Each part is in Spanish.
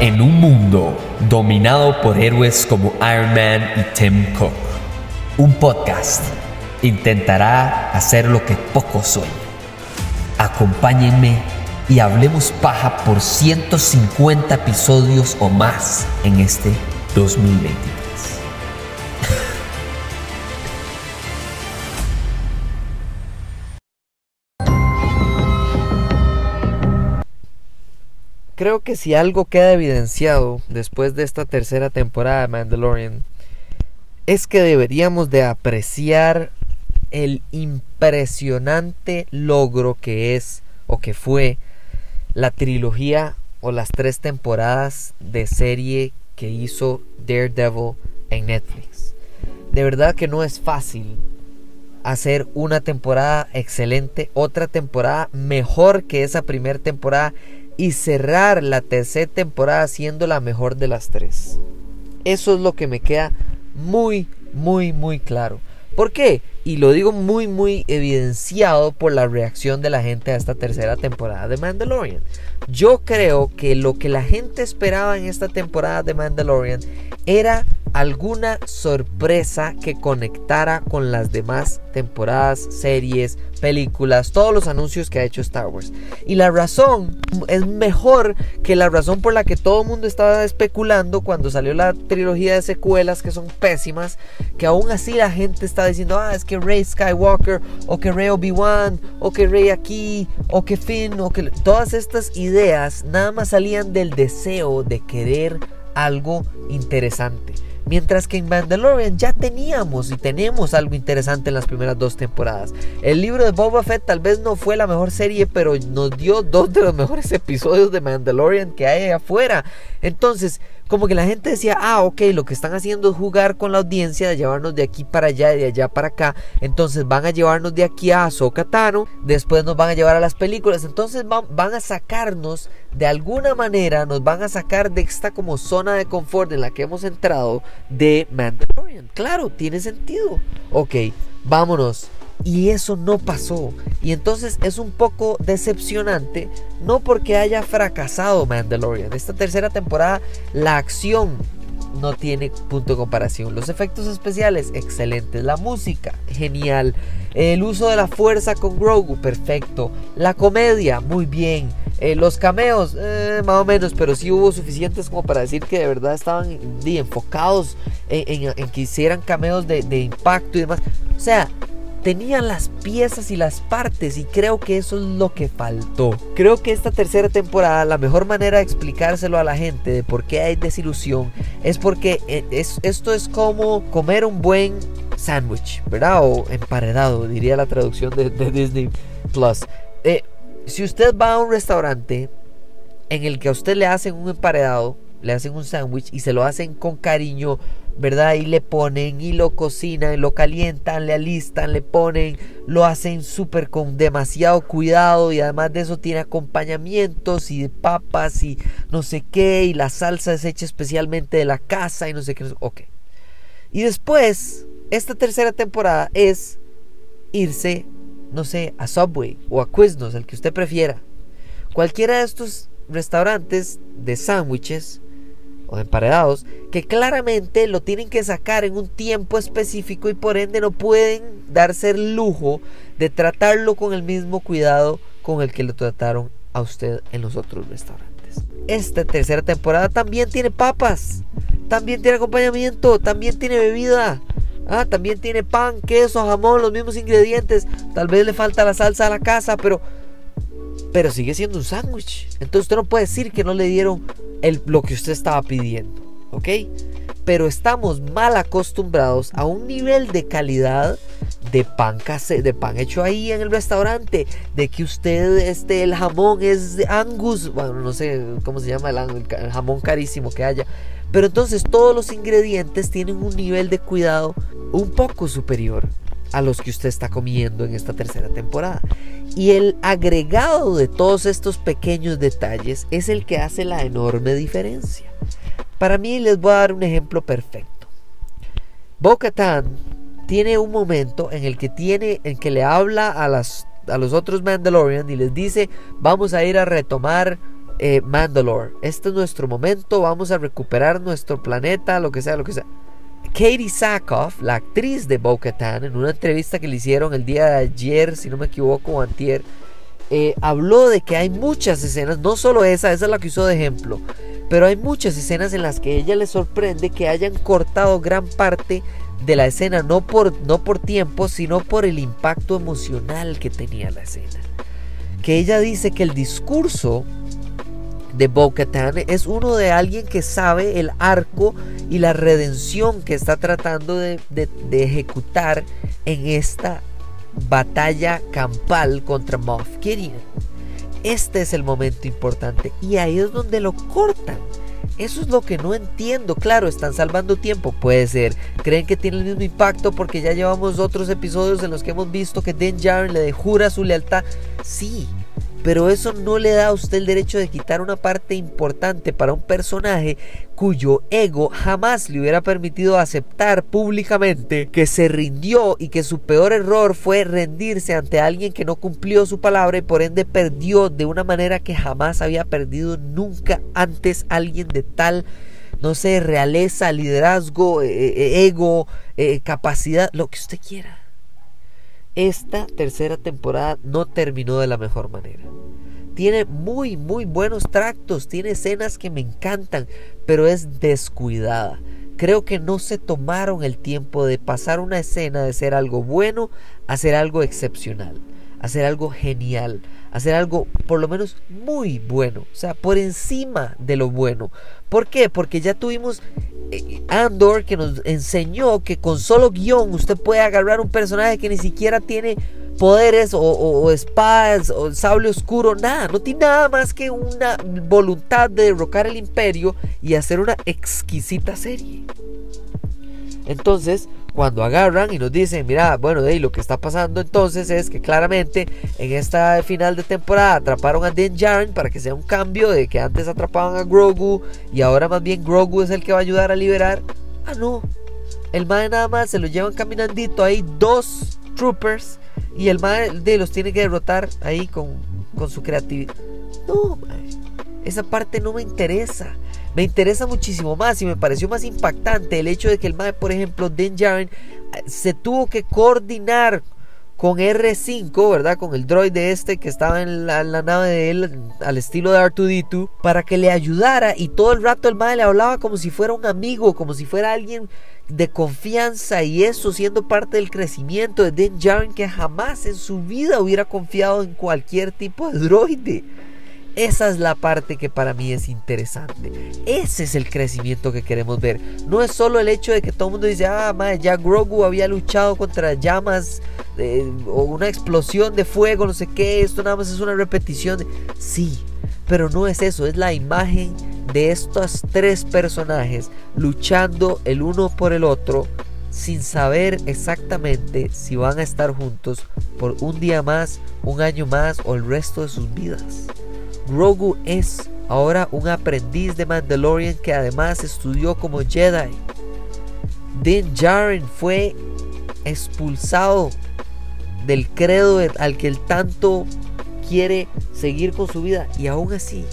En un mundo dominado por héroes como Iron Man y Tim Cook, un podcast intentará hacer lo que pocos sueñan. Acompáñenme y hablemos paja por 150 episodios o más en este 2023. Creo que si algo queda evidenciado después de esta tercera temporada de Mandalorian es que deberíamos de apreciar el impresionante logro que es o que fue la trilogía o las tres temporadas de serie que hizo Daredevil en Netflix. De verdad que no es fácil hacer una temporada excelente, otra temporada mejor que esa primera temporada y cerrar la tercera temporada siendo la mejor de las tres. Eso es lo que me queda muy, muy, muy claro. ¿Por qué? Y lo digo muy, muy evidenciado por la reacción de la gente a esta tercera temporada de Mandalorian. Yo creo que lo que la gente esperaba en esta temporada de Mandalorian era alguna sorpresa que conectara con las demás temporadas, series, películas, todos los anuncios que ha hecho Star Wars. Y la razón es mejor que la razón por la que todo el mundo estaba especulando cuando salió la trilogía de secuelas que son pésimas, que aún así la gente está diciendo, ah, es que Rey Skywalker, o que Rey Obi-Wan, o que Rey aquí, o que Finn, o que todas estas ideas nada más salían del deseo de querer algo interesante. Mientras que en Mandalorian ya teníamos y tenemos algo interesante en las primeras dos temporadas. El libro de Boba Fett tal vez no fue la mejor serie, pero nos dio dos de los mejores episodios de Mandalorian que hay afuera. Entonces, como que la gente decía, ah, ok, lo que están haciendo es jugar con la audiencia, de llevarnos de aquí para allá y de allá para acá. Entonces van a llevarnos de aquí a Sokatano, después nos van a llevar a las películas. Entonces van, van a sacarnos, de alguna manera, nos van a sacar de esta como zona de confort en la que hemos entrado de Mandalorian. Claro, tiene sentido. Ok, vámonos y eso no pasó. Y entonces es un poco decepcionante, no porque haya fracasado Mandalorian. Esta tercera temporada, la acción no tiene punto de comparación. Los efectos especiales, excelentes. La música, genial. El uso de la fuerza con Grogu, perfecto. La comedia, muy bien. Eh, los cameos, eh, más o menos, pero sí hubo suficientes como para decir que de verdad estaban enfocados en, que hicieran cameos de, de impacto y demás. O sea, tenían las piezas y las partes y creo que eso es lo que faltó. Creo que esta tercera temporada la mejor manera de explicárselo a la gente de por qué hay desilusión es porque eh, es, esto es como comer un buen sándwich, ¿verdad? O emparedado, diría la traducción de, Disney Plus. Eh, si usted va a un restaurante en el que a usted le hacen un emparedado, le hacen un sándwich y se lo hacen con cariño, ¿verdad? Y le ponen y lo cocinan, lo calientan, le alistan, le ponen, lo hacen súper con demasiado cuidado y además de eso tiene acompañamientos y de papas y no sé qué y la salsa es hecha especialmente de la casa y no sé qué. Ok. Y después, esta tercera temporada es irse, no sé, a Subway o a Quiznos, el que usted prefiera. Cualquiera de estos restaurantes de sándwiches o emparedados que claramente lo tienen que sacar en un tiempo específico y por ende no pueden darse el lujo de tratarlo con el mismo cuidado con el que lo trataron a usted en los otros restaurantes. Esta tercera temporada también tiene papas, también tiene acompañamiento, también tiene bebida. Ah, también tiene pan, queso, jamón, los mismos ingredientes. Tal vez le falta la salsa a la casa, pero pero sigue siendo un sándwich. Entonces usted no puede decir que no le dieron lo que usted estaba pidiendo, ¿ok? Pero estamos mal acostumbrados a un nivel de calidad de pan de pan hecho ahí en el restaurante, de que usted, este, el jamón es Angus, bueno, no sé cómo se llama el, el jamón carísimo que haya, pero entonces todos los ingredientes tienen un nivel de cuidado un poco superior a los que usted está comiendo en esta tercera temporada. Y el agregado de todos estos pequeños detalles es el que hace la enorme diferencia. Para mí les voy a dar un ejemplo perfecto. bo tiene un momento en el que tiene en que le habla a las a los otros Mandalorian y les dice, "Vamos a ir a retomar eh, Mandalore, este es nuestro momento, vamos a recuperar nuestro planeta, lo que sea, lo que sea. Katie Sackhoff, la actriz de Bo-Katan, en una entrevista que le hicieron el día de ayer, si no me equivoco, o antier, eh, habló de que hay muchas escenas, no solo esa, esa es la que usó de ejemplo, pero hay muchas escenas en las que ella le sorprende que hayan cortado gran parte de la escena, no por, no por tiempo, sino por el impacto emocional que tenía la escena. Que ella dice que el discurso de Bo-Katan es uno de alguien que sabe el arco y la redención que está tratando de, ejecutar en esta batalla campal contra Moff Gideon. Este es el momento importante y ahí es donde lo cortan. Eso es lo que no entiendo. Claro, están salvando tiempo. Puede ser. Creen que tiene el mismo impacto porque ya llevamos otros episodios en los que hemos visto que Den Jaren le jura su lealtad. Sí, pero eso no le da a usted el derecho de quitar una parte importante para un personaje cuyo ego jamás le hubiera permitido aceptar públicamente que se rindió y que su peor error fue rendirse ante alguien que no cumplió su palabra y por ende perdió de una manera que jamás había perdido nunca antes alguien de tal no sé, realeza, liderazgo, eh, eh, ego, eh, capacidad, lo que usted quiera esta tercera temporada no terminó de la mejor manera. Tiene muy, muy buenos tractos, tiene escenas que me encantan, pero es descuidada. Creo que no se tomaron el tiempo de pasar una escena de ser algo bueno a ser algo excepcional, a ser algo genial, a ser algo por lo menos muy bueno, o sea, por encima de lo bueno. ¿Por qué? Porque ya tuvimos eh, Andor que nos enseñó que con solo guion usted puede agarrar un personaje que ni siquiera tiene poderes o, espadas o sable oscuro, nada, no tiene nada más que una voluntad de derrocar el imperio y hacer una exquisita serie. Entonces, cuando agarran y nos dicen, mira, bueno, de lo que está pasando entonces es que claramente en esta final de temporada atraparon a Din Djarin para que sea un cambio de que antes atrapaban a Grogu y ahora más bien Grogu es el que va a ayudar a liberar. Ah, no. El mae nada más se lo llevan caminandito ahí dos troopers y el mae de los tiene que derrotar ahí con, con su creatividad. No. Esa parte no me interesa me interesa muchísimo más y me pareció más impactante el hecho de que el MAE, por ejemplo, Den Jaren, eh, se tuvo que coordinar con R5, ¿verdad? Con el droide este que estaba en la, nave de él al estilo de R2D2 para que le ayudara y todo el rato el MAE le hablaba como si fuera un amigo, como si fuera alguien de confianza y eso siendo parte del crecimiento de Den Jaren que jamás en su vida hubiera confiado en cualquier tipo de droide. Esa es la parte que para mí es interesante. Ese es el crecimiento que queremos ver. No es solo el hecho de que todo el mundo dice, ah, ya Grogu había luchado contra llamas o una explosión de fuego, no sé qué. Esto nada más es una repetición. Sí, pero no es eso. Es la imagen de estos tres personajes luchando el uno por el otro sin saber exactamente si van a estar juntos por un día más, un año más o el resto de sus vidas. Grogu es ahora un aprendiz de Mandalorian que además estudió como Jedi. Din Djarin fue expulsado del credo al que él tanto quiere seguir con su vida y aún así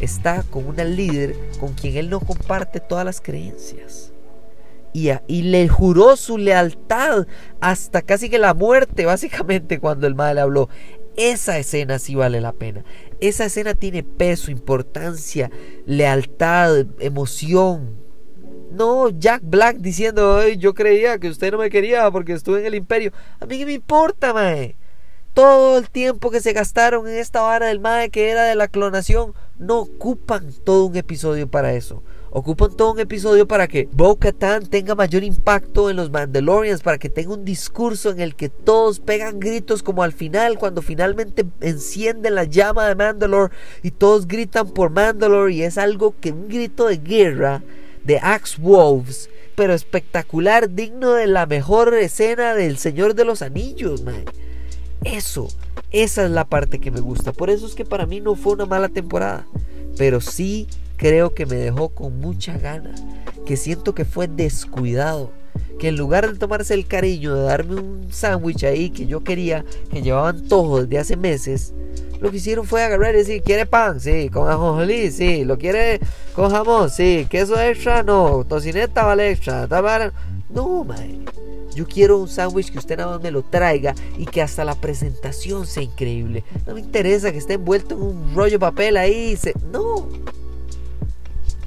está con una líder con quien él no comparte todas las creencias. Y, y, le juró su lealtad hasta casi que la muerte, básicamente, cuando el mal habló. Esa escena sí vale la pena. Esa escena tiene peso, importancia, lealtad, emoción. No, Jack Black diciendo, yo creía que usted no me quería porque estuve en el imperio. A mí qué me importa, mae. Todo el tiempo que se gastaron en esta vara del mae que era de la clonación, no ocupan todo un episodio para eso ocupan todo un episodio para que Bo-Katan tenga mayor impacto en los Mandalorians, para que tenga un discurso en el que todos pegan gritos como al final, cuando finalmente enciende la llama de Mandalore y todos gritan por Mandalore y es algo que un grito de guerra de Axe Wolves, pero espectacular, digno de la mejor escena del Señor de los Anillos, man. Eso, esa es la parte que me gusta. Por eso es que para mí no fue una mala temporada, pero sí creo que me dejó con mucha gana, que siento que fue descuidado, que en lugar de tomarse el cariño de darme un sándwich ahí que yo quería, que llevaba antojo desde hace meses, lo que hicieron fue agarrar y decir, ¿quiere pan? Sí, con ajonjolí, sí, lo quiere con jamón, sí, queso extra, no, tocineta vale extra, no, man. Yo quiero un sándwich que usted nada más me lo traiga y que hasta la presentación sea increíble. No me interesa que esté envuelto en un rollo de papel ahí. Se... No.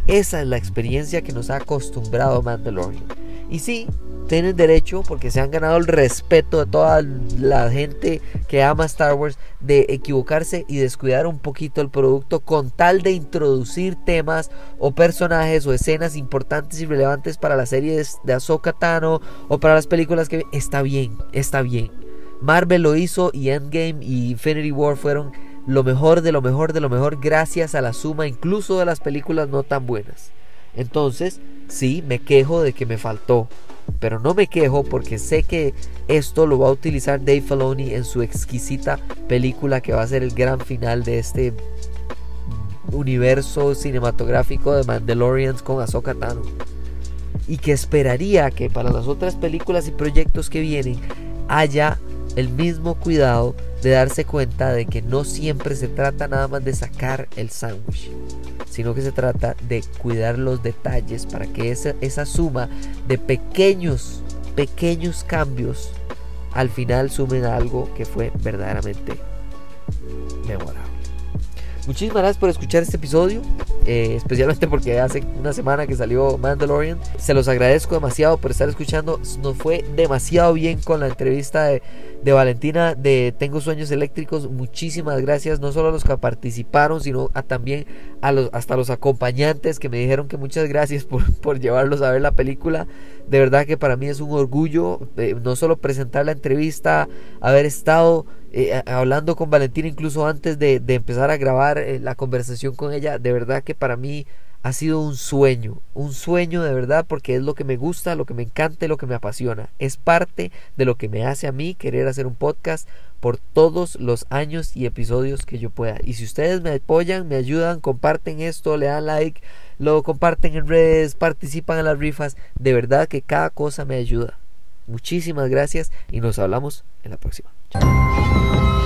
Esa es la experiencia que nos ha acostumbrado Mandalorian. Y sí, tienen derecho, porque se han ganado el respeto de toda la gente que ama Star Wars, de equivocarse y descuidar un poquito el producto con tal de introducir temas o personajes o escenas importantes y relevantes para las series de Ahsoka Tano o para las películas que está bien, está bien. Marvel lo hizo y Endgame y Infinity War fueron lo mejor de lo mejor de lo mejor gracias a la suma incluso de las películas no tan buenas. Entonces, sí, me quejo de que me faltó pero no me quejo porque sé que esto lo va a utilizar Dave Filoni en su exquisita película que va a ser el gran final de este universo cinematográfico de Mandalorians con Ahsoka Tano. Y que esperaría que para las otras películas y proyectos que vienen haya el mismo cuidado de darse cuenta de que no siempre se trata nada más de sacar el sándwich sino que se trata de cuidar los detalles para que esa, esa suma de pequeños, pequeños cambios al final sumen a algo que fue verdaderamente memorable. Muchísimas gracias por escuchar este episodio, eh, especialmente porque hace una semana que salió Mandalorian. Se los agradezco demasiado por estar escuchando. Nos fue demasiado bien con la entrevista de, Valentina de Tengo Sueños Eléctricos. Muchísimas gracias, no solo a los que participaron, sino a también a los, hasta los acompañantes que me dijeron que muchas gracias por, por llevarlos a ver la película. De verdad que para mí es un orgullo eh, no solo presentar la entrevista, haber estado eh, hablando con Valentina incluso antes de, empezar a grabar eh, la conversación con ella, de verdad que para mí ha sido un sueño, un sueño de verdad porque es lo que me gusta, lo que me encanta lo que me apasiona. Es parte de lo que me hace a mí querer hacer un podcast por todos los años y episodios que yo pueda. Y si ustedes me apoyan, me ayudan, comparten esto, le dan like, lo comparten en redes, participan en las rifas, de verdad que cada cosa me ayuda. Muchísimas gracias y nos hablamos en la próxima. ちょっと